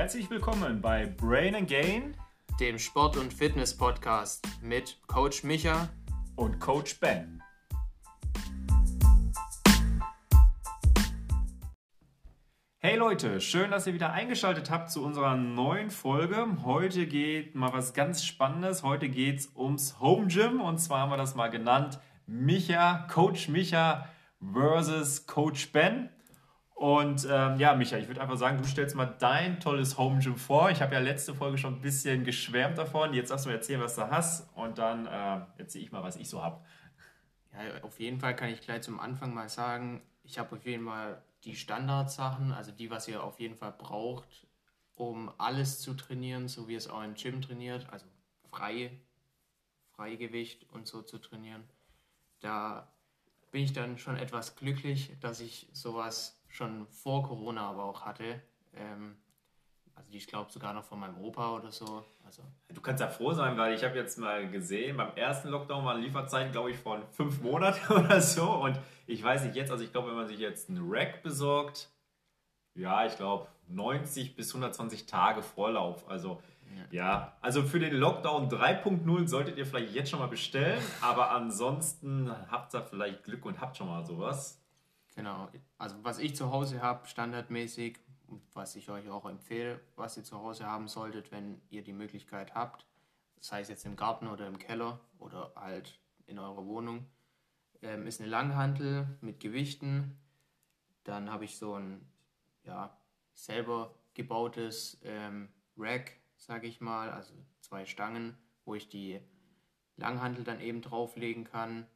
Herzlich willkommen bei Brain and Gain, dem Sport- und Fitness-Podcast mit Coach Micha und Coach Ben. Hey Leute, schön, dass ihr wieder eingeschaltet habt zu unserer neuen Folge. Heute geht mal was ganz Spannendes. Heute geht es ums Home Gym und zwar haben wir das mal genannt Micha, Coach Micha versus Coach Ben. Und ähm, ja, Micha, ich würde einfach sagen, du stellst mal dein tolles Home Gym vor. Ich habe ja letzte Folge schon ein bisschen geschwärmt davon. Jetzt darfst du mir erzählen, was du hast. Und dann äh, erzähle ich mal, was ich so habe. Ja, auf jeden Fall kann ich gleich zum Anfang mal sagen, ich habe auf jeden Fall die Standardsachen, also die, was ihr auf jeden Fall braucht, um alles zu trainieren, so wie es auch im Gym trainiert, also frei, Freigewicht und so zu trainieren. Da bin ich dann schon etwas glücklich, dass ich sowas schon vor Corona aber auch hatte. Ähm, also ich glaube sogar noch von meinem Opa oder so. Also du kannst ja froh sein, weil ich habe jetzt mal gesehen, beim ersten Lockdown waren Lieferzeiten, glaube ich, von fünf Monaten oder so. Und ich weiß nicht jetzt, also ich glaube, wenn man sich jetzt einen Rack besorgt, ja, ich glaube 90 bis 120 Tage Vorlauf. Also ja. ja, also für den Lockdown 3.0 solltet ihr vielleicht jetzt schon mal bestellen, aber ansonsten habt ihr vielleicht Glück und habt schon mal sowas. Genau, also was ich zu Hause habe, standardmäßig, was ich euch auch empfehle, was ihr zu Hause haben solltet, wenn ihr die Möglichkeit habt, sei es jetzt im Garten oder im Keller oder halt in eurer Wohnung, ähm, ist eine Langhantel mit Gewichten. Dann habe ich so ein ja, selber gebautes ähm, Rack, sage ich mal, also zwei Stangen, wo ich die Langhantel dann eben drauflegen kann,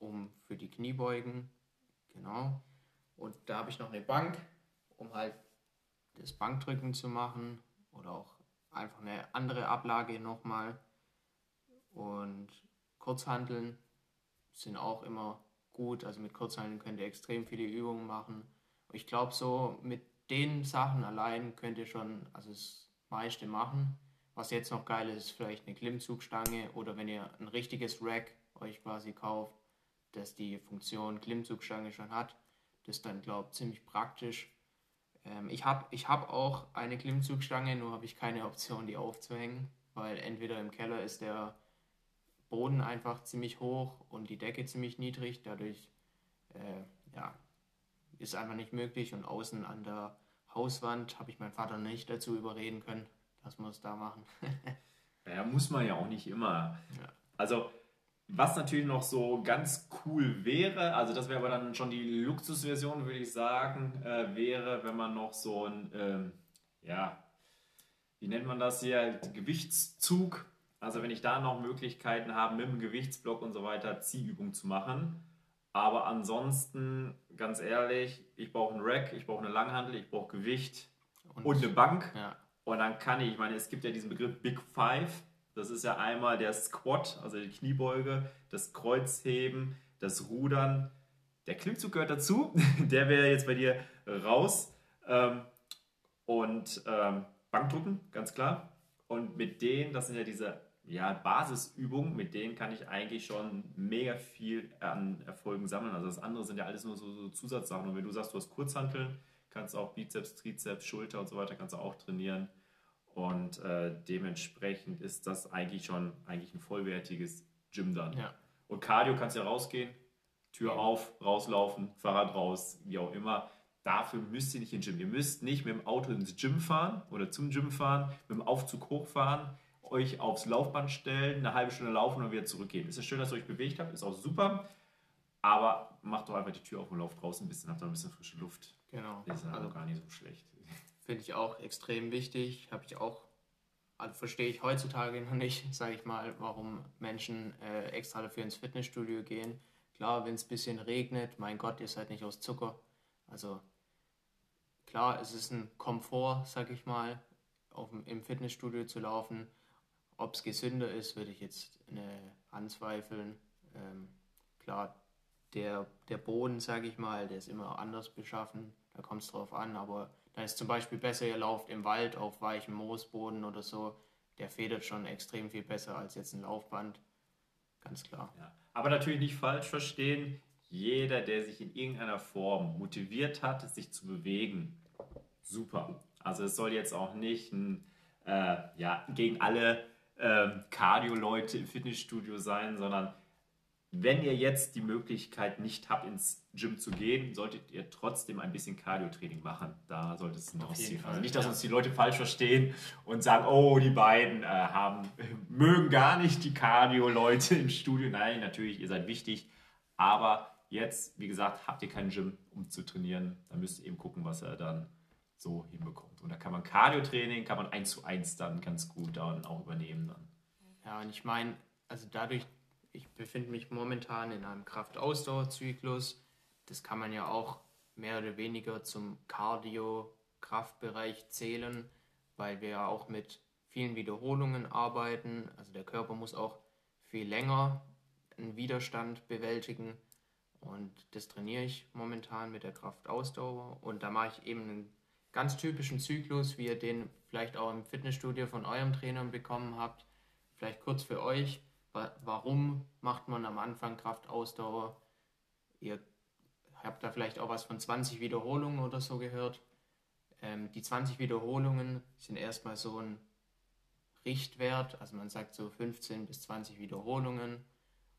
um für die Kniebeugen Genau. Und da habe ich noch eine Bank, um halt das Bankdrücken zu machen oder auch einfach eine andere Ablage nochmal. Und Kurzhanteln sind auch immer gut. Also mit Kurzhanteln könnt ihr extrem viele Übungen machen. Ich glaube, so mit den Sachen allein könnt ihr schon also das meiste machen. Was jetzt noch geil ist, ist vielleicht eine Klimmzugstange oder wenn ihr ein richtiges Rack euch quasi kauft, das die Funktion Klimmzugstange schon hat. Das ist dann, glaube ich, ziemlich praktisch. Ähm, ich habe ich hab auch eine Klimmzugstange, nur habe ich keine Option, die aufzuhängen, weil entweder im Keller ist der Boden einfach ziemlich hoch und die Decke ziemlich niedrig. Dadurch äh, ja, ist einfach nicht möglich. Und außen an der Hauswand habe ich meinen Vater nicht dazu überreden können, dass wir es da machen. ja, muss man ja auch nicht immer. Ja. Also was natürlich noch so ganz cool wäre, also das wäre aber dann schon die Luxusversion, würde ich sagen, äh, wäre, wenn man noch so ein, ähm, ja, wie nennt man das hier, Gewichtszug, also wenn ich da noch Möglichkeiten habe, mit dem Gewichtsblock und so weiter Ziehübungen zu machen. Aber ansonsten, ganz ehrlich, ich brauche einen Rack, ich brauche eine Langhandel, ich brauche Gewicht und, und eine Bank. Ja. Und dann kann ich, ich meine, es gibt ja diesen Begriff Big Five das ist ja einmal der Squat, also die Kniebeuge, das Kreuzheben, das Rudern. Der Klimmzug gehört dazu. Der wäre jetzt bei dir raus. Ähm, und ähm, Bankdrücken, ganz klar. Und mit denen, das sind ja diese ja, Basisübungen, mit denen kann ich eigentlich schon mega viel an Erfolgen sammeln. Also das andere sind ja alles nur so, so Zusatzsachen. Und wenn du sagst, du hast Kurzhanteln, kannst du auch Bizeps, Trizeps, Schulter und so weiter kannst du auch trainieren. Und äh, dementsprechend ist das eigentlich schon eigentlich ein vollwertiges Gym dann. Ja. Und Cardio kannst du ja rausgehen, Tür ja. auf, rauslaufen, Fahrrad raus, wie auch immer. Dafür müsst ihr nicht ins Gym. Ihr müsst nicht mit dem Auto ins Gym fahren oder zum Gym fahren, mit dem Aufzug hochfahren, euch aufs Laufband stellen, eine halbe Stunde laufen und wieder zurückgehen. Es ist schön, dass ihr euch bewegt habt, ist auch super. Aber macht doch einfach die Tür auf und lauft draußen ein bisschen, habt da ein bisschen frische Luft. Genau. Das ist also gar nicht so schlecht. Finde ich auch extrem wichtig. Habe ich auch, also verstehe ich heutzutage noch nicht, sage ich mal, warum Menschen äh, extra dafür ins Fitnessstudio gehen. Klar, wenn es ein bisschen regnet, mein Gott, ihr seid nicht aus Zucker. Also klar, es ist ein Komfort, sag ich mal, auf, im Fitnessstudio zu laufen. Ob es gesünder ist, würde ich jetzt äh, anzweifeln. Ähm, klar, der, der Boden, sage ich mal, der ist immer anders beschaffen. Da kommt es drauf an, aber dann ist zum Beispiel besser, ihr lauft im Wald auf weichem Moosboden oder so. Der federt schon extrem viel besser als jetzt ein Laufband. Ganz klar. Ja. Aber natürlich nicht falsch verstehen. Jeder, der sich in irgendeiner Form motiviert hat, sich zu bewegen, super. Also es soll jetzt auch nicht ein, äh, ja, gegen alle ähm, Cardio-Leute im Fitnessstudio sein, sondern wenn ihr jetzt die Möglichkeit nicht habt, ins Gym zu gehen, solltet ihr trotzdem ein bisschen Cardio-Training machen. Da sollte es noch ausziehen. Also nicht, dass uns die Leute falsch verstehen und sagen, oh, die beiden äh, haben, mögen gar nicht die Cardio-Leute im Studio. Nein, natürlich, ihr seid wichtig. Aber jetzt, wie gesagt, habt ihr kein Gym, um zu trainieren. Da müsst ihr eben gucken, was er dann so hinbekommt. Und da kann man Cardio-Training, kann man eins zu eins dann ganz gut dann auch übernehmen. Dann. Ja, und ich meine, also dadurch, ich befinde mich momentan in einem Kraftausdauerzyklus. Das kann man ja auch mehr oder weniger zum Cardio-Kraftbereich zählen, weil wir ja auch mit vielen Wiederholungen arbeiten. Also der Körper muss auch viel länger einen Widerstand bewältigen. Und das trainiere ich momentan mit der Kraftausdauer. Und da mache ich eben einen ganz typischen Zyklus, wie ihr den vielleicht auch im Fitnessstudio von eurem Trainer bekommen habt. Vielleicht kurz für euch warum macht man am Anfang Kraftausdauer? Ihr habt da vielleicht auch was von 20 Wiederholungen oder so gehört. Ähm, die 20 Wiederholungen sind erstmal so ein Richtwert, also man sagt so 15 bis 20 Wiederholungen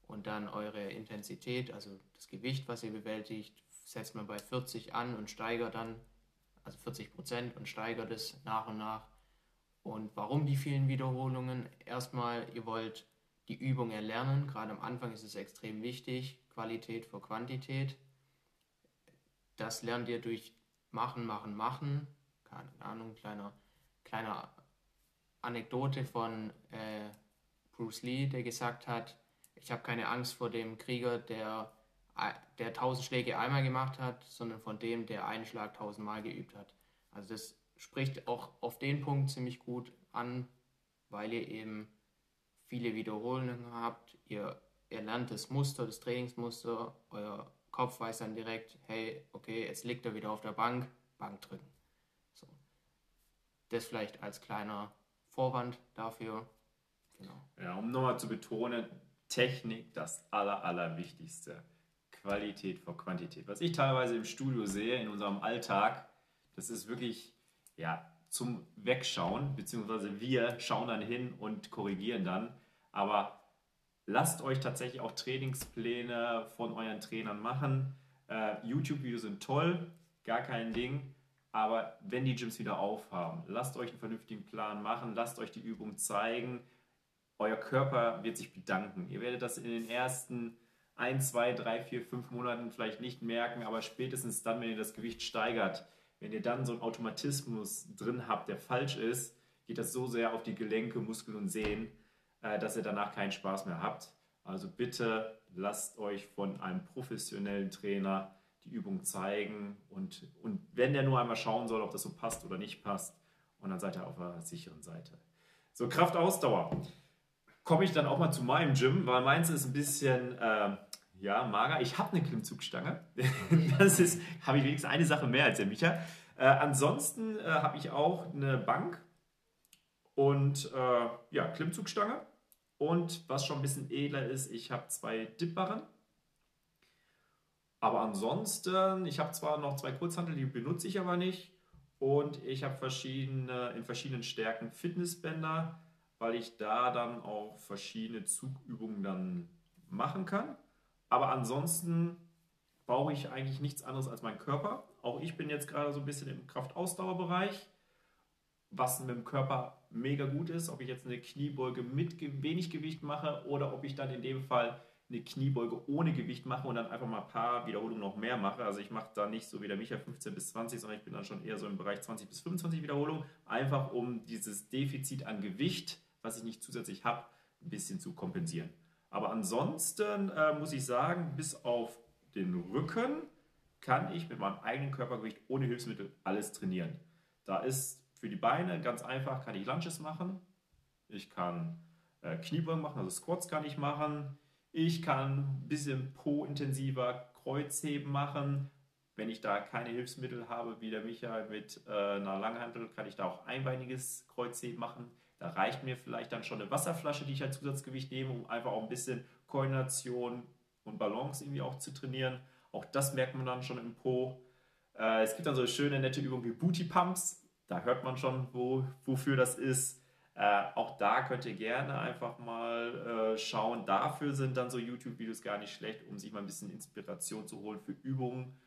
und dann eure Intensität, also das Gewicht, was ihr bewältigt, setzt man bei 40 an und steigert dann, also 40 Prozent und steigert es nach und nach. Und warum die vielen Wiederholungen? Erstmal, ihr wollt die Übung erlernen. Gerade am Anfang ist es extrem wichtig, Qualität vor Quantität. Das lernt ihr durch Machen, Machen, Machen. Keine Ahnung, kleiner, kleiner Anekdote von äh, Bruce Lee, der gesagt hat, ich habe keine Angst vor dem Krieger, der, der tausend Schläge einmal gemacht hat, sondern von dem, der einen Schlag tausendmal geübt hat. Also das spricht auch auf den Punkt ziemlich gut an, weil ihr eben viele Wiederholungen habt, ihr, ihr lernt das Muster, das Trainingsmuster, euer Kopf weiß dann direkt, hey, okay, jetzt liegt er wieder auf der Bank, Bank drücken. So. Das vielleicht als kleiner Vorwand dafür. Genau. Ja, um nochmal zu betonen, Technik das aller, allerwichtigste. Qualität vor Quantität. Was ich teilweise im Studio sehe, in unserem Alltag, das ist wirklich, ja, zum Wegschauen, beziehungsweise wir schauen dann hin und korrigieren dann. Aber lasst euch tatsächlich auch Trainingspläne von euren Trainern machen. Äh, YouTube-Videos sind toll, gar kein Ding. Aber wenn die Gyms wieder aufhaben, lasst euch einen vernünftigen Plan machen, lasst euch die Übung zeigen. Euer Körper wird sich bedanken. Ihr werdet das in den ersten 1, 2, 3, 4, 5 Monaten vielleicht nicht merken, aber spätestens dann, wenn ihr das Gewicht steigert, wenn ihr dann so einen Automatismus drin habt, der falsch ist, geht das so sehr auf die Gelenke, Muskeln und Sehnen, dass ihr danach keinen Spaß mehr habt. Also bitte lasst euch von einem professionellen Trainer die Übung zeigen und, und wenn der nur einmal schauen soll, ob das so passt oder nicht passt, und dann seid ihr auf der sicheren Seite. So, Kraftausdauer. Komme ich dann auch mal zu meinem Gym, weil meins ist ein bisschen äh, ja, mager. Ich habe eine Klimmzugstange. das ist, habe ich wenigstens eine Sache mehr als der Micha. Äh, ansonsten äh, habe ich auch eine Bank und äh, ja, Klimmzugstange. Und was schon ein bisschen edler ist, ich habe zwei Dipbarren. Aber ansonsten, ich habe zwar noch zwei Kurzhantel, die benutze ich aber nicht. Und ich habe verschiedene, in verschiedenen Stärken Fitnessbänder, weil ich da dann auch verschiedene Zugübungen dann machen kann. Aber ansonsten brauche ich eigentlich nichts anderes als meinen Körper. Auch ich bin jetzt gerade so ein bisschen im Kraftausdauerbereich was mit dem Körper mega gut ist, ob ich jetzt eine Kniebeuge mit wenig Gewicht mache oder ob ich dann in dem Fall eine Kniebeuge ohne Gewicht mache und dann einfach mal ein paar Wiederholungen noch mehr mache. Also ich mache da nicht so wie der Micha 15 bis 20, sondern ich bin dann schon eher so im Bereich 20 bis 25 Wiederholungen, einfach um dieses Defizit an Gewicht, was ich nicht zusätzlich habe, ein bisschen zu kompensieren. Aber ansonsten äh, muss ich sagen, bis auf den Rücken kann ich mit meinem eigenen Körpergewicht ohne Hilfsmittel alles trainieren. Da ist für die Beine ganz einfach kann ich Lunges machen. Ich kann äh, Kniebeugen machen, also Squats kann ich machen. Ich kann ein bisschen po-intensiver Kreuzheben machen. Wenn ich da keine Hilfsmittel habe, wie der Michael mit äh, einer Langhantel, kann ich da auch einbeiniges Kreuzheben machen. Da reicht mir vielleicht dann schon eine Wasserflasche, die ich als Zusatzgewicht nehme, um einfach auch ein bisschen Koordination und Balance irgendwie auch zu trainieren. Auch das merkt man dann schon im Po. Äh, es gibt dann so schöne, nette Übungen wie Booty Pumps da hört man schon, wo, wofür das ist. Äh, auch da könnt ihr gerne einfach mal äh, schauen. Dafür sind dann so YouTube-Videos gar nicht schlecht, um sich mal ein bisschen Inspiration zu holen für Übungen.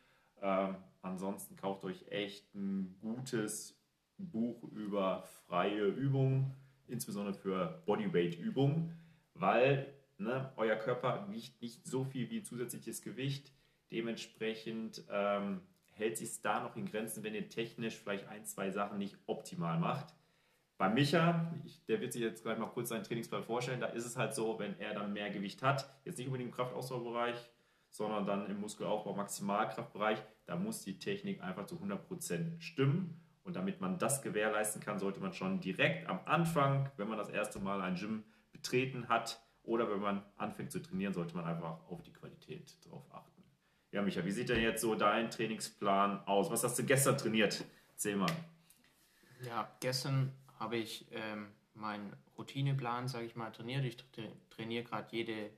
Ähm, ansonsten kauft euch echt ein gutes Buch über freie Übungen, insbesondere für Bodyweight-Übungen, weil ne, euer Körper wiegt nicht so viel wie zusätzliches Gewicht. Dementsprechend ähm, hält sich da noch in Grenzen, wenn ihr technisch vielleicht ein, zwei Sachen nicht optimal macht. Bei Micha, ich, der wird sich jetzt gleich mal kurz seinen Trainingsplan vorstellen, da ist es halt so, wenn er dann mehr Gewicht hat, jetzt nicht unbedingt im Kraftausdauerbereich, sondern dann im Muskelaufbau, Maximalkraftbereich, da muss die Technik einfach zu 100% stimmen. Und damit man das gewährleisten kann, sollte man schon direkt am Anfang, wenn man das erste Mal ein Gym betreten hat oder wenn man anfängt zu trainieren, sollte man einfach auf die Qualität drauf achten. Ja, Micha, wie sieht denn jetzt so dein Trainingsplan aus? Was hast du gestern trainiert? Erzähl mal. Ja, gestern habe ich ähm, meinen Routineplan, sage ich mal, trainiert. Ich trainiere gerade jede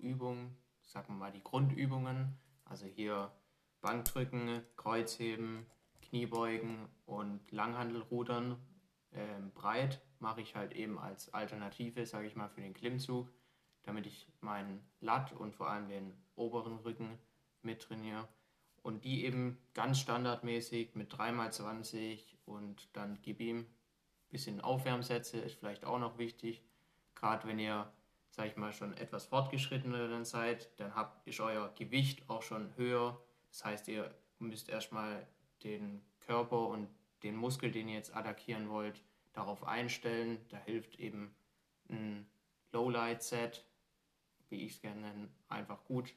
Übung, sagen wir mal die Grundübungen. Also hier Bankdrücken, Kreuzheben, Kniebeugen und Langhandelrudern ähm, breit mache ich halt eben als Alternative, sage ich mal, für den Klimmzug, damit ich meinen Lat und vor allem den oberen Rücken mittrainiere. Und die eben ganz standardmäßig mit 3x20 und dann gib ihm bisschen Aufwärmsätze ist vielleicht auch noch wichtig. Gerade wenn ihr, sag ich mal, schon etwas fortgeschrittener seid, dann habt, ist euer Gewicht auch schon höher. Das heißt, ihr müsst erstmal den Körper und den Muskel, den ihr jetzt attackieren wollt, darauf einstellen. Da hilft eben ein Lowlight-Set, wie ich es gerne nenne, einfach gut,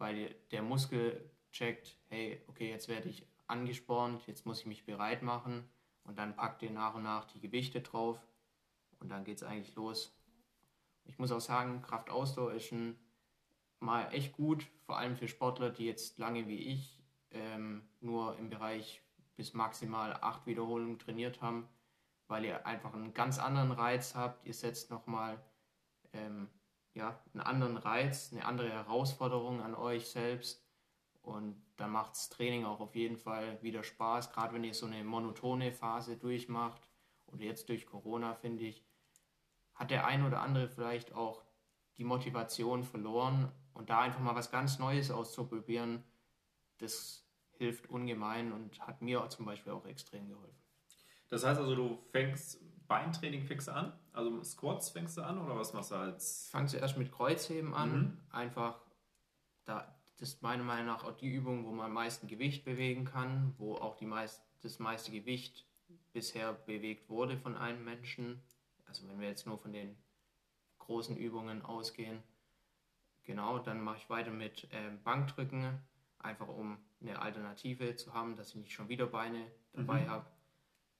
weil der Muskel checkt, hey, okay, jetzt werde ich angespornt, jetzt muss ich mich bereit machen und dann packt ihr nach und nach die Gewichte drauf und dann geht es eigentlich los. Ich muss auch sagen, Kraftausdauer ist schon mal echt gut, vor allem für Sportler, die jetzt lange wie ich ähm, nur im Bereich bis maximal acht Wiederholungen trainiert haben, weil ihr einfach einen ganz anderen Reiz habt. Ihr setzt nochmal ähm, ja, einen anderen Reiz, eine andere Herausforderung an euch selbst und dann macht das Training auch auf jeden Fall wieder Spaß, gerade wenn ihr so eine monotone Phase durchmacht. Und jetzt durch Corona, finde ich, hat der ein oder andere vielleicht auch die Motivation verloren. Und da einfach mal was ganz Neues auszuprobieren, das hilft ungemein und hat mir zum Beispiel auch extrem geholfen. Das heißt also, du fängst Beintraining fängst du an? Also Squats fängst du an oder was machst du als? Fangst du erst mit Kreuzheben an, mhm. einfach da das ist meiner Meinung nach auch die Übung, wo man am meisten Gewicht bewegen kann, wo auch die meist, das meiste Gewicht bisher bewegt wurde von einem Menschen. Also wenn wir jetzt nur von den großen Übungen ausgehen. Genau, dann mache ich weiter mit äh, Bankdrücken, einfach um eine Alternative zu haben, dass ich nicht schon wieder Beine dabei mhm. habe.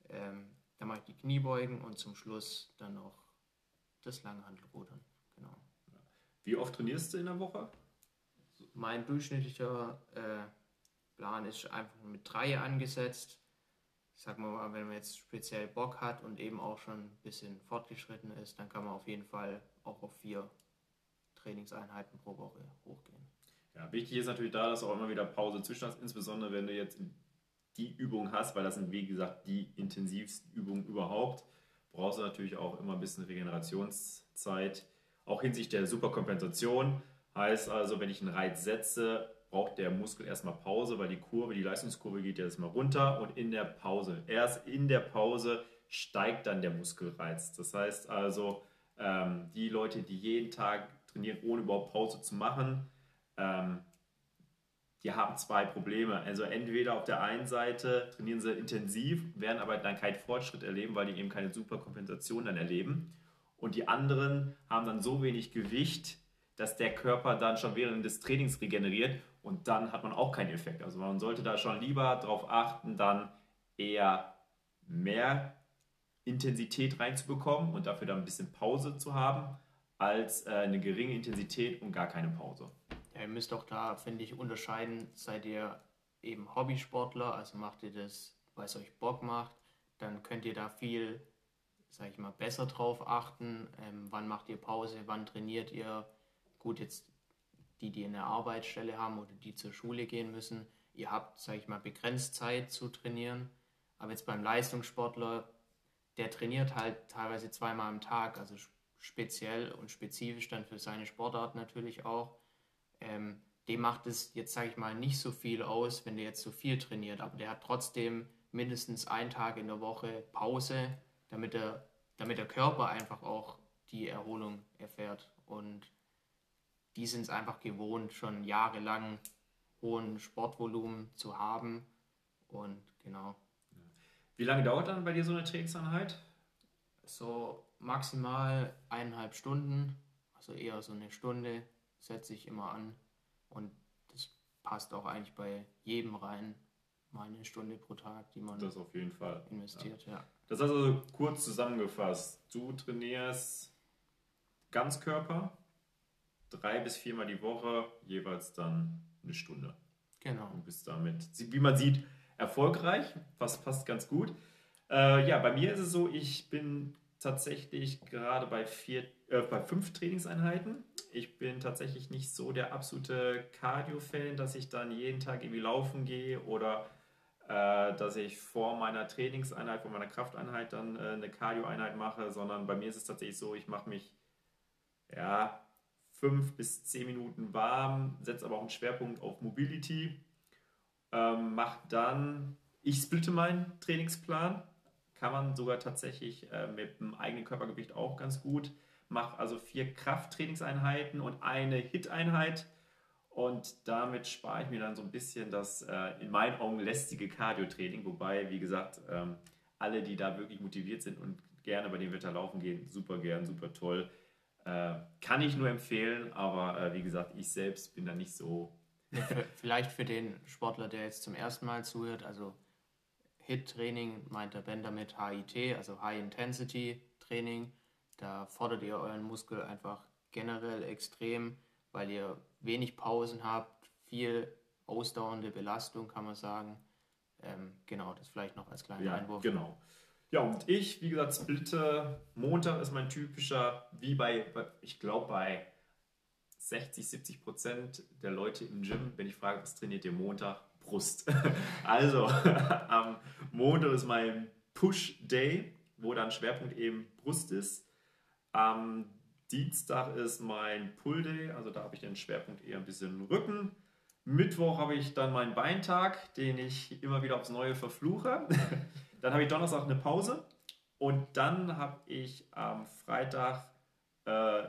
Ähm, dann mache ich die Kniebeugen und zum Schluss dann noch das Langhandelrudern. Genau. Wie oft trainierst du in der Woche? mein durchschnittlicher äh, Plan ist einfach mit drei angesetzt. Ich sag mal, wenn man jetzt speziell Bock hat und eben auch schon ein bisschen fortgeschritten ist, dann kann man auf jeden Fall auch auf vier Trainingseinheiten pro Woche hochgehen. Ja, wichtig ist natürlich da, dass du auch immer wieder Pause zwischen hast, insbesondere wenn du jetzt die Übung hast, weil das sind wie gesagt die intensivsten Übungen überhaupt, brauchst du natürlich auch immer ein bisschen Regenerationszeit, auch hinsichtlich der Superkompensation. Heißt also, wenn ich einen Reiz setze, braucht der Muskel erstmal Pause, weil die Kurve, die Leistungskurve geht ja erstmal runter und in der Pause, erst in der Pause steigt dann der Muskelreiz. Das heißt also, ähm, die Leute, die jeden Tag trainieren, ohne überhaupt Pause zu machen, ähm, die haben zwei Probleme. Also entweder auf der einen Seite trainieren sie intensiv, werden aber dann keinen Fortschritt erleben, weil die eben keine Superkompensation dann erleben. Und die anderen haben dann so wenig Gewicht, dass der Körper dann schon während des Trainings regeneriert und dann hat man auch keinen Effekt. Also man sollte da schon lieber darauf achten, dann eher mehr Intensität reinzubekommen und dafür dann ein bisschen Pause zu haben, als äh, eine geringe Intensität und gar keine Pause. Ihr müsst auch da, finde ich, unterscheiden, seid ihr eben Hobbysportler, also macht ihr das, weil es euch Bock macht, dann könnt ihr da viel, sage ich mal, besser drauf achten. Ähm, wann macht ihr Pause, wann trainiert ihr, gut, jetzt die, die eine Arbeitsstelle haben oder die zur Schule gehen müssen, ihr habt, sage ich mal, begrenzt Zeit zu trainieren. Aber jetzt beim Leistungssportler, der trainiert halt teilweise zweimal am Tag, also speziell und spezifisch dann für seine Sportart natürlich auch. Ähm, dem macht es jetzt, sage ich mal, nicht so viel aus, wenn der jetzt so viel trainiert, aber der hat trotzdem mindestens einen Tag in der Woche Pause, damit der, damit der Körper einfach auch die Erholung erfährt. Und die sind es einfach gewohnt, schon jahrelang hohen Sportvolumen zu haben. Und genau. Wie lange dauert dann bei dir so eine Trainingseinheit? So maximal eineinhalb Stunden, also eher so eine Stunde setze ich immer an. Und das passt auch eigentlich bei jedem rein. Mal eine Stunde pro Tag, die man das auf jeden Fall investiert, ja. ja. Das heißt also kurz zusammengefasst, du trainierst Ganzkörper, drei bis viermal die Woche, jeweils dann eine Stunde. Genau. Und bist damit, wie man sieht, erfolgreich. Passt, passt ganz gut. Äh, ja, bei mir ist es so, ich bin tatsächlich gerade bei, vier, äh, bei fünf Trainingseinheiten. Ich bin tatsächlich nicht so der absolute Cardio-Fan, dass ich dann jeden Tag irgendwie laufen gehe oder äh, dass ich vor meiner Trainingseinheit, vor meiner Krafteinheit dann äh, eine Cardio-Einheit mache, sondern bei mir ist es tatsächlich so, ich mache mich ja, fünf bis zehn Minuten warm, setze aber auch einen Schwerpunkt auf Mobility, ähm, mache dann, ich splitte meinen Trainingsplan, kann man sogar tatsächlich äh, mit dem eigenen Körpergewicht auch ganz gut. Mache also vier Krafttrainingseinheiten und eine Hit-Einheit. Und damit spare ich mir dann so ein bisschen das äh, in meinen Augen lästige Cardio-Training. Wobei, wie gesagt, ähm, alle, die da wirklich motiviert sind und gerne bei dem Wetter laufen gehen, super gern, super toll. Äh, kann ich nur empfehlen, aber äh, wie gesagt, ich selbst bin da nicht so. Vielleicht für den Sportler, der jetzt zum ersten Mal zuhört, also HIT-Training meint der Ben damit HIT, also High Intensity Training. Da fordert ihr euren Muskel einfach generell extrem, weil ihr wenig Pausen habt, viel ausdauernde Belastung, kann man sagen. Ähm, genau, das vielleicht noch als kleiner ja, Einwurf. Genau. Ja, und ich, wie gesagt, splitte. Montag ist mein typischer, wie bei, ich glaube, bei 60, 70 Prozent der Leute im Gym, wenn ich frage, was trainiert ihr Montag? Brust. Also, am Montag ist mein Push-Day, wo dann Schwerpunkt eben Brust ist. Am Dienstag ist mein Pull-Day, also da habe ich den Schwerpunkt eher ein bisschen Rücken. Mittwoch habe ich dann meinen Beintag, den ich immer wieder aufs Neue verfluche. Dann habe ich Donnerstag eine Pause und dann habe ich am Freitag äh,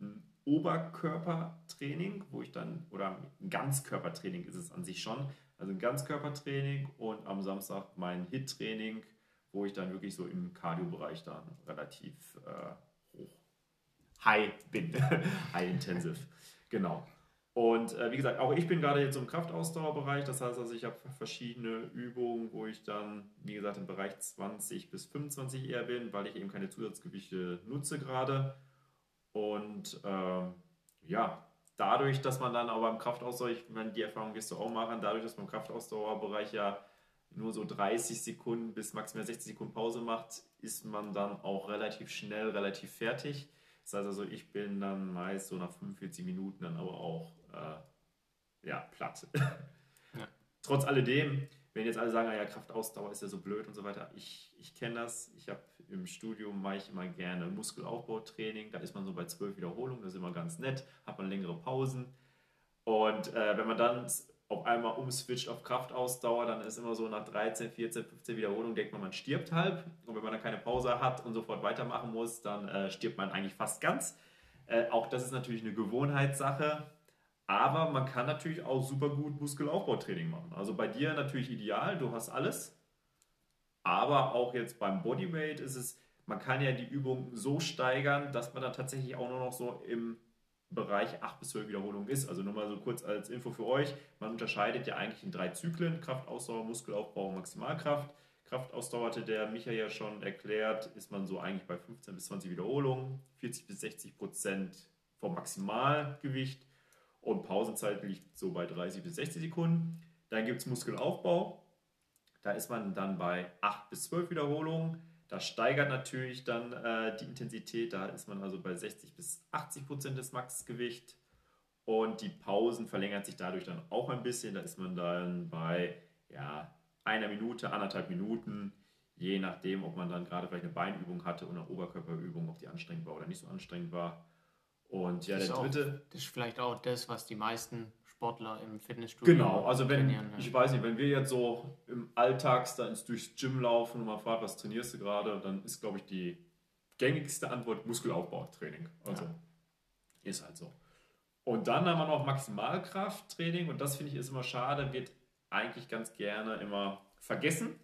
ein Oberkörpertraining, wo ich dann, oder ein Ganzkörpertraining ist es an sich schon, also ein Ganzkörpertraining und am Samstag mein HIT-Training, wo ich dann wirklich so im Cardio-Bereich dann relativ äh, high bin, high intensive. Genau. Und äh, wie gesagt, auch ich bin gerade jetzt im Kraftausdauerbereich. Das heißt also, ich habe verschiedene Übungen, wo ich dann, wie gesagt, im Bereich 20 bis 25 eher bin, weil ich eben keine Zusatzgewichte nutze gerade. Und äh, ja, dadurch, dass man dann aber im Kraftausdauer, ich meine, die Erfahrung wirst du auch machen, dadurch, dass man im Kraftausdauerbereich ja nur so 30 Sekunden bis maximal 60 Sekunden Pause macht, ist man dann auch relativ schnell, relativ fertig. Das heißt also, ich bin dann meist so nach 45 Minuten dann aber auch äh, ja, platt. Ja. Trotz alledem, wenn jetzt alle sagen, ah ja, Kraftausdauer ist ja so blöd und so weiter, ich, ich kenne das. Ich habe im Studium mache ich immer gerne Muskelaufbautraining. Da ist man so bei zwölf Wiederholungen, das ist immer ganz nett, hat man längere Pausen. Und äh, wenn man dann auf einmal umswitcht auf Kraftausdauer, dann ist immer so nach 13, 14, 15 Wiederholungen, denkt man, man stirbt halb. Und wenn man dann keine Pause hat und sofort weitermachen muss, dann äh, stirbt man eigentlich fast ganz. Äh, auch das ist natürlich eine Gewohnheitssache. Aber man kann natürlich auch super gut Muskelaufbautraining machen. Also bei dir natürlich ideal, du hast alles. Aber auch jetzt beim Bodyweight ist es, man kann ja die Übung so steigern, dass man dann tatsächlich auch nur noch so im Bereich 8 bis 12 Wiederholungen ist. Also nur mal so kurz als Info für euch. Man unterscheidet ja eigentlich in drei Zyklen: Kraftausdauer, Muskelaufbau, Maximalkraft. Kraftausdauer hatte der Michael ja schon erklärt, ist man so eigentlich bei 15 bis 20 Wiederholungen, 40 bis 60 Prozent vom Maximalgewicht und Pausenzeit liegt so bei 30 bis 60 Sekunden. Dann gibt es Muskelaufbau, da ist man dann bei 8 bis 12 Wiederholungen. Das steigert natürlich dann äh, die Intensität. Da ist man also bei 60 bis 80 Prozent des Maxgewicht. Und die Pausen verlängern sich dadurch dann auch ein bisschen. Da ist man dann bei ja, einer Minute, anderthalb Minuten, je nachdem, ob man dann gerade vielleicht eine Beinübung hatte und eine Oberkörperübung, ob die anstrengend war oder nicht so anstrengend war. Und ja, das der dritte. Auch, das ist vielleicht auch das, was die meisten Sportler im Fitnessstudio Genau, also wenn, ich weiß nicht, wenn wir jetzt so im Alltags da ins durchs Gym laufen und man fragt, was trainierst du gerade, dann ist, glaube ich, die gängigste Antwort Muskelaufbautraining. Also ja. ist halt so. Und dann haben wir noch Maximalkrafttraining und das finde ich ist immer schade, wird eigentlich ganz gerne immer vergessen.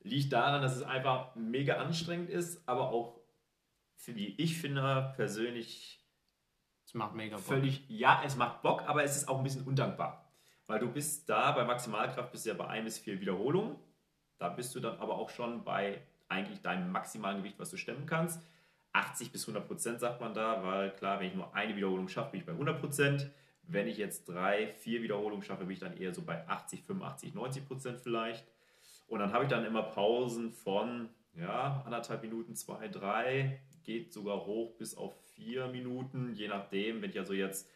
Liegt daran, dass es einfach mega anstrengend ist, aber auch, wie ich finde, persönlich es macht mega Bock. Völlig, ja, es macht Bock, aber es ist auch ein bisschen undankbar. Weil du bist da bei Maximalkraft bist ja bei ein bis vier Wiederholungen. Da bist du dann aber auch schon bei eigentlich deinem maximalen Gewicht, was du stemmen kannst. 80 bis 100 Prozent sagt man da, weil klar, wenn ich nur eine Wiederholung schaffe, bin ich bei 100 Prozent. Wenn ich jetzt drei, vier Wiederholungen schaffe, bin ich dann eher so bei 80, 85, 90 Prozent vielleicht. Und dann habe ich dann immer Pausen von ja, anderthalb Minuten, zwei, drei, geht sogar hoch bis auf vier Minuten, je nachdem, wenn ich also jetzt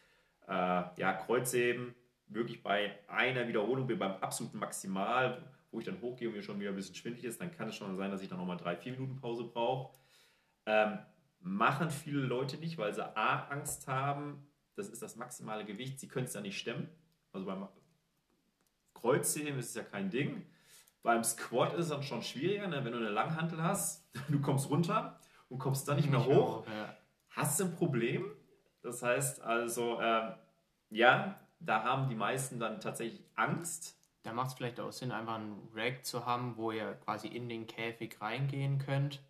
äh, ja, Kreuzheben wirklich bei einer Wiederholung bin, beim absoluten Maximal, wo ich dann hochgehe und mir schon wieder ein bisschen schwindlig ist, dann kann es schon sein, dass ich dann nochmal drei, vier Minuten Pause brauche. Ähm, machen viele Leute nicht, weil sie A, Angst haben, das ist das maximale Gewicht, sie können es ja nicht stemmen. Also beim Kreuzheben ist es ja kein Ding. Beim Squat ist es dann schon schwieriger, ne? wenn du eine Langhantel hast, du kommst runter und kommst dann nicht mehr hoch. Auch, ja hast du ein Problem. Das heißt also, äh, ja, da haben die meisten dann tatsächlich Angst. Da macht es vielleicht auch Sinn, einfach einen Rack zu haben, wo ihr quasi in den Käfig reingehen könnt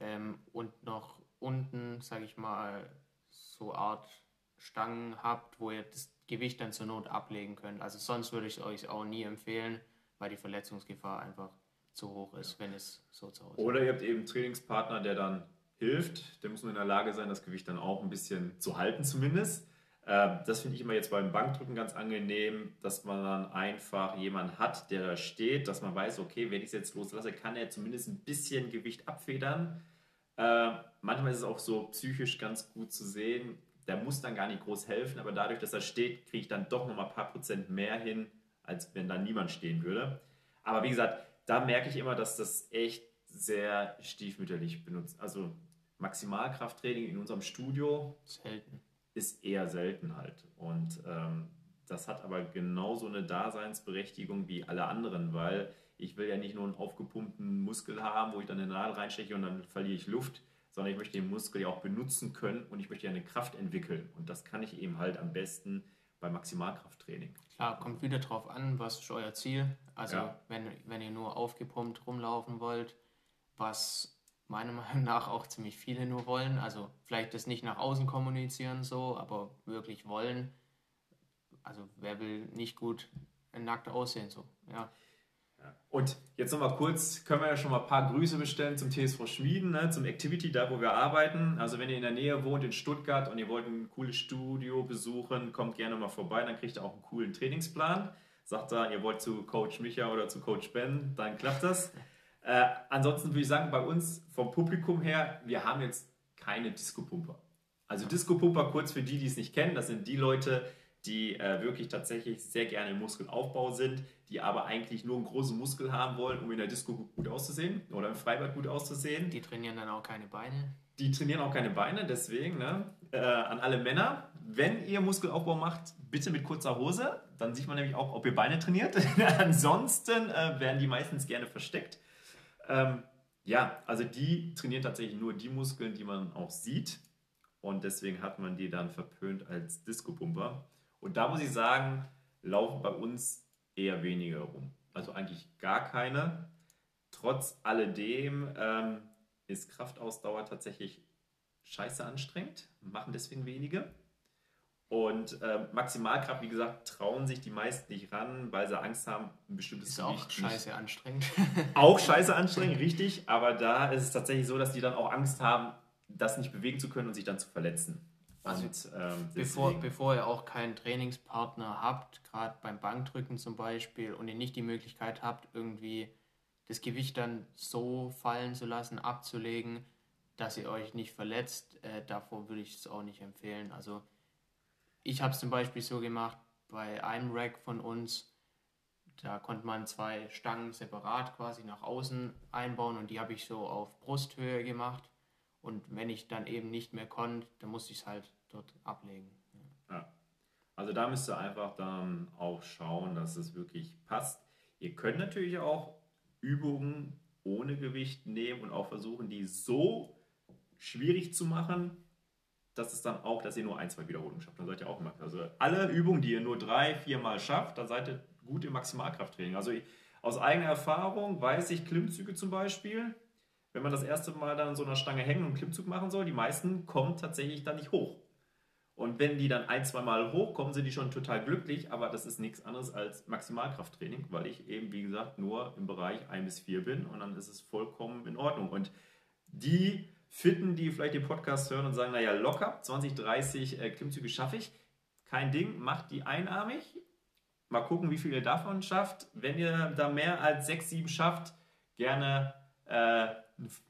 ähm, und noch unten, sage ich mal, so Art Stangen habt, wo ihr das Gewicht dann zur Not ablegen könnt. Also sonst würde ich euch auch nie empfehlen, weil die Verletzungsgefahr einfach zu hoch ist, wenn es so zu Hause ist. Oder ihr habt eben einen Trainingspartner, der dann hilft. Der muss nur in der Lage sein, das Gewicht dann auch ein bisschen zu halten zumindest. Ähm, das finde ich immer jetzt beim Bankdrücken ganz angenehm, dass man dann einfach jemanden hat, der da steht, dass man weiß, okay, wenn ich es jetzt loslasse, kann er zumindest ein bisschen Gewicht abfedern. Ähm, manchmal ist es auch so psychisch ganz gut zu sehen, der muss dann gar nicht groß helfen, aber dadurch, dass er steht, kriege ich dann doch noch mal ein paar Prozent mehr hin, als wenn da niemand stehen würde. Aber wie gesagt, da merke ich immer, dass das echt sehr stiefmütterlich benutzt. Also Maximalkrafttraining in unserem Studio selten. ist eher selten halt. Und ähm, das hat aber genauso eine Daseinsberechtigung wie alle anderen, weil ich will ja nicht nur einen aufgepumpten Muskel haben, wo ich dann eine Nadel reinsteche und dann verliere ich Luft, sondern ich möchte den Muskel ja auch benutzen können und ich möchte ja eine Kraft entwickeln. Und das kann ich eben halt am besten beim Maximalkrafttraining. Klar, kommt wieder drauf an, was ist euer Ziel. Also ja. wenn, wenn ihr nur aufgepumpt rumlaufen wollt, was meiner Meinung nach auch ziemlich viele nur wollen. Also vielleicht das nicht nach außen kommunizieren so, aber wirklich wollen. Also wer will nicht gut nackt aussehen so, ja. Und jetzt nochmal kurz, können wir ja schon mal ein paar Grüße bestellen zum TSV Schmieden, ne, zum Activity, da wo wir arbeiten. Also wenn ihr in der Nähe wohnt, in Stuttgart und ihr wollt ein cooles Studio besuchen, kommt gerne mal vorbei, dann kriegt ihr auch einen coolen Trainingsplan. Sagt da, ihr wollt zu Coach Micha oder zu Coach Ben, dann klappt das. Äh, ansonsten würde ich sagen, bei uns vom Publikum her, wir haben jetzt keine Disco-Pumper. Also Disco-Pumper, kurz für die, die es nicht kennen, das sind die Leute, die äh, wirklich tatsächlich sehr gerne im Muskelaufbau sind, die aber eigentlich nur einen großen Muskel haben wollen, um in der Disco gut auszusehen oder im Freibad gut auszusehen. Die trainieren dann auch keine Beine. Die trainieren auch keine Beine, deswegen ne, äh, an alle Männer, wenn ihr Muskelaufbau macht, bitte mit kurzer Hose, dann sieht man nämlich auch, ob ihr Beine trainiert. Ansonsten äh, werden die meistens gerne versteckt. Ähm, ja, also die trainieren tatsächlich nur die Muskeln, die man auch sieht. Und deswegen hat man die dann verpönt als Disco-Pumper. Und da muss ich sagen, laufen bei uns eher weniger rum. Also eigentlich gar keine. Trotz alledem ähm, ist Kraftausdauer tatsächlich scheiße anstrengend, machen deswegen wenige. Und äh, Maximalkraft, wie gesagt, trauen sich die meisten nicht ran, weil sie Angst haben, ein bestimmtes ist Gewicht. Auch scheiße anstrengend. auch scheiße anstrengend, richtig. Aber da ist es tatsächlich so, dass die dann auch Angst haben, das nicht bewegen zu können und sich dann zu verletzen. Also und, ähm, bevor, bevor ihr auch keinen Trainingspartner habt, gerade beim Bankdrücken zum Beispiel, und ihr nicht die Möglichkeit habt, irgendwie das Gewicht dann so fallen zu lassen, abzulegen, dass ihr euch nicht verletzt, äh, davor würde ich es auch nicht empfehlen. Also ich habe es zum Beispiel so gemacht, bei einem Rack von uns, Da konnte man zwei Stangen separat quasi nach außen einbauen und die habe ich so auf Brusthöhe gemacht. Und wenn ich dann eben nicht mehr konnte, dann musste ich es halt dort ablegen. Ja. Also da müsst ihr einfach dann auch schauen, dass es wirklich passt. Ihr könnt natürlich auch Übungen ohne Gewicht nehmen und auch versuchen, die so schwierig zu machen, dass es dann auch, dass ihr nur ein, zwei Wiederholungen schafft. Dann seid ihr auch im Also alle Übungen, die ihr nur drei, vier Mal schafft, dann seid ihr gut im Maximalkrafttraining. Also ich, aus eigener Erfahrung weiß ich Klimmzüge zum Beispiel, wenn man das erste Mal dann so einer Stange hängen und einen Klimmzug machen soll, die meisten kommen tatsächlich dann nicht hoch. Und wenn die dann ein, zwei Mal hochkommen, sind die schon total glücklich, aber das ist nichts anderes als Maximalkrafttraining, weil ich eben, wie gesagt, nur im Bereich 1 bis 4 bin und dann ist es vollkommen in Ordnung. Und die Fitten, die vielleicht den Podcast hören und sagen, naja, locker, 20, 30 äh, Klimmzüge schaffe ich, kein Ding, macht die einarmig. Mal gucken, wie viel ihr davon schafft. Wenn ihr da mehr als 6, 7 schafft, gerne äh,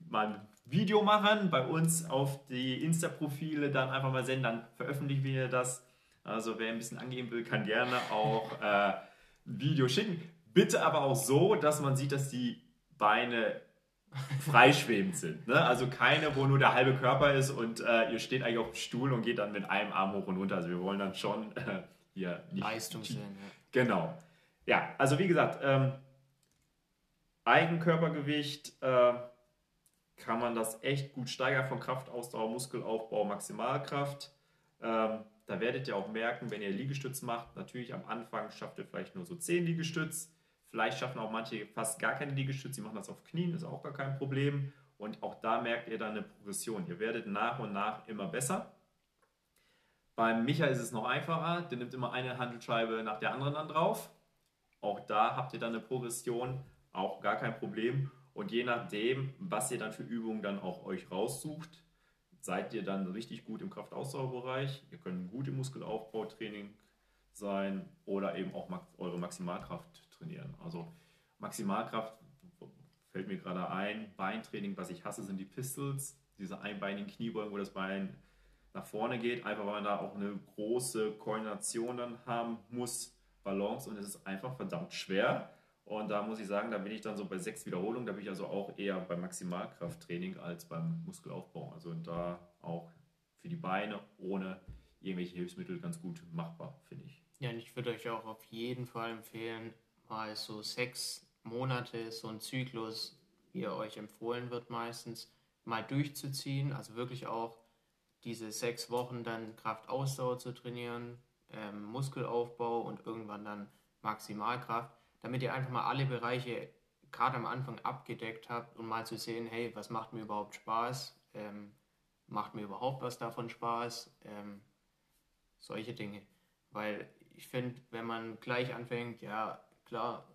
mal ein Video machen, bei uns auf die Insta-Profile dann einfach mal senden, dann veröffentlichen wir das. Also wer ein bisschen angeben will, kann gerne auch äh, ein Video schicken. Bitte aber auch so, dass man sieht, dass die Beine freischwebend sind. Ne? Also keine, wo nur der halbe Körper ist und äh, ihr steht eigentlich auf dem Stuhl und geht dann mit einem Arm hoch und runter. Also wir wollen dann schon äh, hier nicht, Leistung sehen. Ja. Genau. Ja, also wie gesagt, ähm, Eigenkörpergewicht äh, kann man das echt gut steigern von Kraftausdauer, Muskelaufbau, Maximalkraft. Ähm, da werdet ihr auch merken, wenn ihr Liegestütz macht, natürlich am Anfang schafft ihr vielleicht nur so 10 Liegestütz. Vielleicht schaffen auch manche fast gar keine Liegestütze, die machen das auf Knien, ist auch gar kein Problem. Und auch da merkt ihr dann eine Progression. Ihr werdet nach und nach immer besser. Beim Micha ist es noch einfacher, der nimmt immer eine Handelscheibe nach der anderen dann drauf. Auch da habt ihr dann eine Progression, auch gar kein Problem. Und je nachdem, was ihr dann für Übungen dann auch euch raussucht, seid ihr dann richtig gut im Kraftausdauerbereich. Ihr könnt gut im Muskelaufbautraining sein oder eben auch eure Maximalkraft trainieren. Also Maximalkraft fällt mir gerade ein. Beintraining, was ich hasse, sind die Pistols. Diese einbeinigen Kniebeugen, wo das Bein nach vorne geht, einfach weil man da auch eine große Koordination dann haben muss, Balance und es ist einfach verdammt schwer. Und da muss ich sagen, da bin ich dann so bei sechs Wiederholungen, da bin ich also auch eher beim Maximalkrafttraining als beim Muskelaufbau. Also da auch für die Beine ohne irgendwelche Hilfsmittel ganz gut machbar, finde ich. Ja, und ich würde euch auch auf jeden Fall empfehlen, mal so sechs Monate, so ein Zyklus, wie er euch empfohlen wird meistens, mal durchzuziehen. Also wirklich auch diese sechs Wochen dann Kraftausdauer zu trainieren, ähm, Muskelaufbau und irgendwann dann Maximalkraft damit ihr einfach mal alle Bereiche gerade am Anfang abgedeckt habt und mal zu sehen, hey, was macht mir überhaupt Spaß? Ähm, macht mir überhaupt was davon Spaß? Ähm, solche Dinge. Weil ich finde, wenn man gleich anfängt, ja, klar,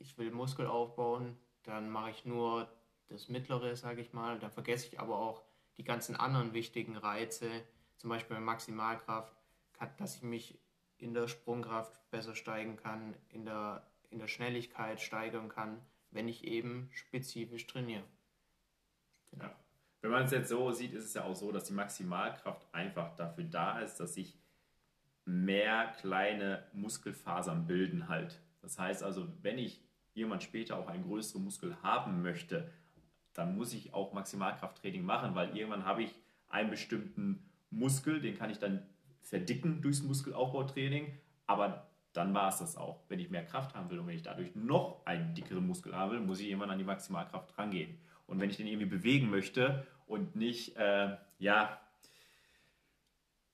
ich will Muskel aufbauen, dann mache ich nur das Mittlere, sage ich mal. Dann vergesse ich aber auch die ganzen anderen wichtigen Reize, zum Beispiel Maximalkraft, dass ich mich in der Sprungkraft besser steigen kann, in der in der Schnelligkeit steigern kann, wenn ich eben spezifisch trainiere. Genau. Ja. Wenn man es jetzt so sieht, ist es ja auch so, dass die Maximalkraft einfach dafür da ist, dass sich mehr kleine Muskelfasern bilden halt. Das heißt also, wenn ich jemand später auch einen größeren Muskel haben möchte, dann muss ich auch Maximalkrafttraining machen, weil irgendwann habe ich einen bestimmten Muskel, den kann ich dann verdicken durchs Muskelaufbautraining, aber dann war es das auch. Wenn ich mehr Kraft haben will und wenn ich dadurch noch einen dickeren Muskel haben will, muss ich irgendwann an die Maximalkraft rangehen. Und wenn ich den irgendwie bewegen möchte und nicht, äh, ja,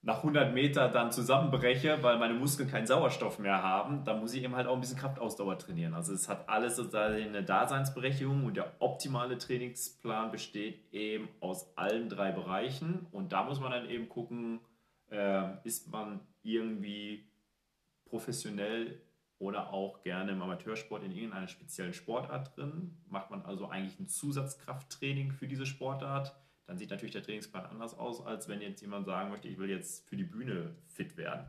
nach 100 Meter dann zusammenbreche, weil meine Muskeln keinen Sauerstoff mehr haben, dann muss ich eben halt auch ein bisschen Kraftausdauer trainieren. Also es hat alles sozusagen eine Daseinsberechtigung und der optimale Trainingsplan besteht eben aus allen drei Bereichen und da muss man dann eben gucken, äh, ist man irgendwie professionell oder auch gerne im Amateursport in irgendeiner speziellen Sportart drin. Macht man also eigentlich ein Zusatzkrafttraining für diese Sportart, dann sieht natürlich der Trainingsplan anders aus, als wenn jetzt jemand sagen möchte, ich will jetzt für die Bühne fit werden.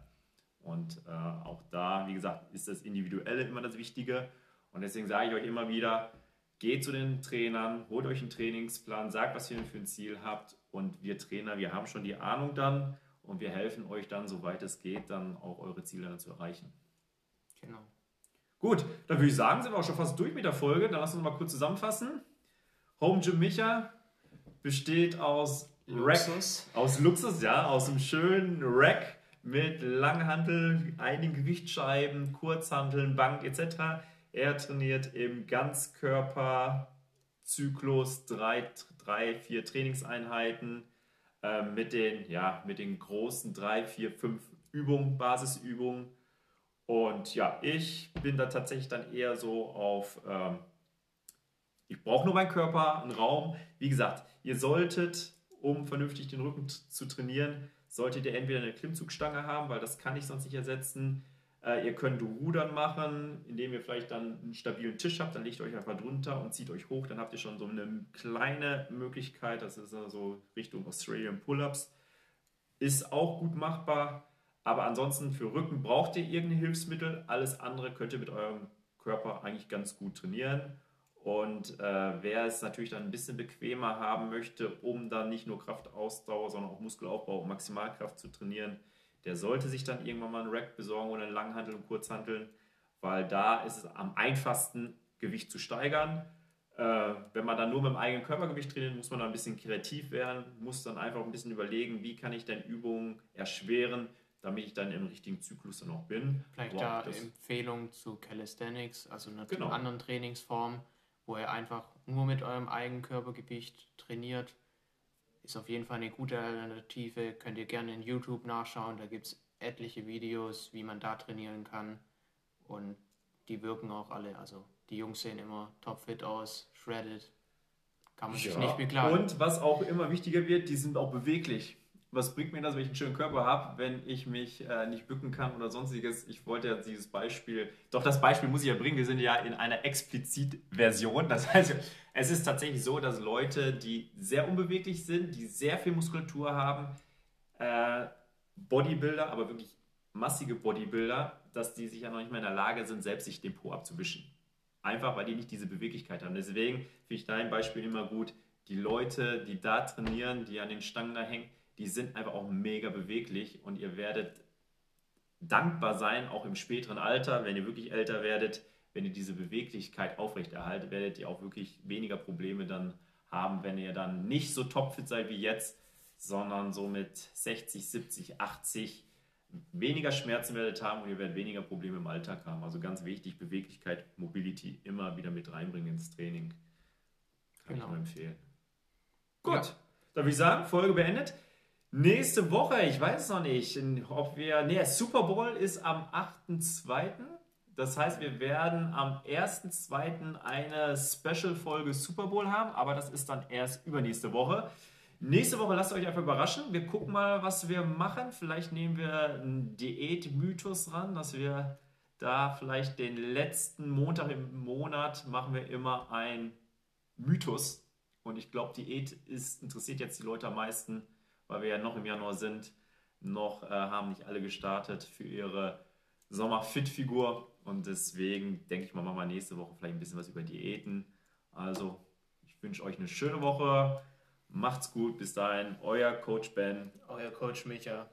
Und äh, auch da, wie gesagt, ist das Individuelle immer das Wichtige. Und deswegen sage ich euch immer wieder, geht zu den Trainern, holt euch einen Trainingsplan, sagt, was ihr für ein Ziel habt. Und wir Trainer, wir haben schon die Ahnung dann und wir helfen euch dann, soweit es geht, dann auch eure Ziele dann zu erreichen. Genau. Gut, dann würde ich sagen, sind wir auch schon fast durch mit der Folge. Dann lass uns mal kurz zusammenfassen. Home Gym Micha besteht aus Luxus. Rack, aus Luxus, ja, aus einem schönen Rack mit Langhantel, einigen Gewichtsscheiben, Kurzhanteln, Bank etc. Er trainiert im Ganzkörperzyklus drei, drei, vier Trainingseinheiten äh, mit, den, ja, mit den großen drei, vier, fünf Übungen, Basisübungen. Und ja, ich bin da tatsächlich dann eher so auf, ähm, ich brauche nur meinen Körper, einen Raum. Wie gesagt, ihr solltet, um vernünftig den Rücken zu trainieren, solltet ihr entweder eine Klimmzugstange haben, weil das kann ich sonst nicht ersetzen. Äh, ihr könnt Rudern machen, indem ihr vielleicht dann einen stabilen Tisch habt, dann legt euch einfach drunter und zieht euch hoch. Dann habt ihr schon so eine kleine Möglichkeit, das ist also Richtung Australian Pull-Ups. Ist auch gut machbar, aber ansonsten für Rücken braucht ihr irgendein Hilfsmittel. Alles andere könnt ihr mit eurem Körper eigentlich ganz gut trainieren. Und äh, wer es natürlich dann ein bisschen bequemer haben möchte, um dann nicht nur Kraftausdauer, sondern auch Muskelaufbau und Maximalkraft zu trainieren, der sollte sich dann irgendwann mal einen Rack besorgen oder einen Langhantel und Kurzhanteln, weil da ist es am einfachsten, Gewicht zu steigern. Äh, wenn man dann nur mit dem eigenen Körpergewicht trainiert, muss man dann ein bisschen kreativ werden, muss dann einfach ein bisschen überlegen, wie kann ich denn Übungen erschweren, damit ich dann im richtigen Zyklus dann auch bin. Vielleicht wow, da Empfehlung zu Calisthenics, also einer genau. anderen Trainingsform, wo ihr einfach nur mit eurem eigenen Körpergewicht trainiert ist auf jeden Fall eine gute Alternative. Könnt ihr gerne in YouTube nachschauen. Da gibt es etliche Videos, wie man da trainieren kann. Und die wirken auch alle. Also die Jungs sehen immer topfit aus, shredded. Kann man ja. sich nicht beklagen. Und was auch immer wichtiger wird, die sind auch beweglich was bringt mir das, wenn ich einen schönen Körper habe, wenn ich mich äh, nicht bücken kann oder sonstiges? Ich wollte ja dieses Beispiel, doch das Beispiel muss ich ja bringen, wir sind ja in einer Explizit-Version. Das heißt, es ist tatsächlich so, dass Leute, die sehr unbeweglich sind, die sehr viel Muskulatur haben, äh, Bodybuilder, aber wirklich massige Bodybuilder, dass die sich ja noch nicht mehr in der Lage sind, selbst sich den Po abzuwischen. Einfach, weil die nicht diese Beweglichkeit haben. Deswegen finde ich dein Beispiel immer gut. Die Leute, die da trainieren, die an den Stangen da hängen, die sind einfach auch mega beweglich und ihr werdet dankbar sein, auch im späteren Alter, wenn ihr wirklich älter werdet, wenn ihr diese Beweglichkeit aufrechterhaltet, werdet ihr auch wirklich weniger Probleme dann haben, wenn ihr dann nicht so topfit seid wie jetzt, sondern so mit 60, 70, 80 weniger Schmerzen werdet haben und ihr werdet weniger Probleme im Alltag haben. Also ganz wichtig, Beweglichkeit, Mobility immer wieder mit reinbringen ins Training. Kann genau. ich nur empfehlen. Gut, ja. dann würde ich sagen, Folge beendet. Nächste Woche, ich weiß noch nicht, ob wir. Nee, Super Bowl ist am 8.2. Das heißt, wir werden am 1.2. eine Special-Folge Super Bowl haben, aber das ist dann erst übernächste Woche. Nächste Woche lasst euch einfach überraschen. Wir gucken mal, was wir machen. Vielleicht nehmen wir einen Diät-Mythos ran, dass wir da vielleicht den letzten Montag im Monat machen wir immer ein Mythos. Und ich glaube, Diät ist, interessiert jetzt die Leute am meisten weil wir ja noch im Januar sind. Noch äh, haben nicht alle gestartet für ihre Sommer-Fit-Figur. Und deswegen denke ich mal, machen wir nächste Woche vielleicht ein bisschen was über Diäten. Also, ich wünsche euch eine schöne Woche. Macht's gut. Bis dahin, euer Coach Ben. Euer Coach Micha.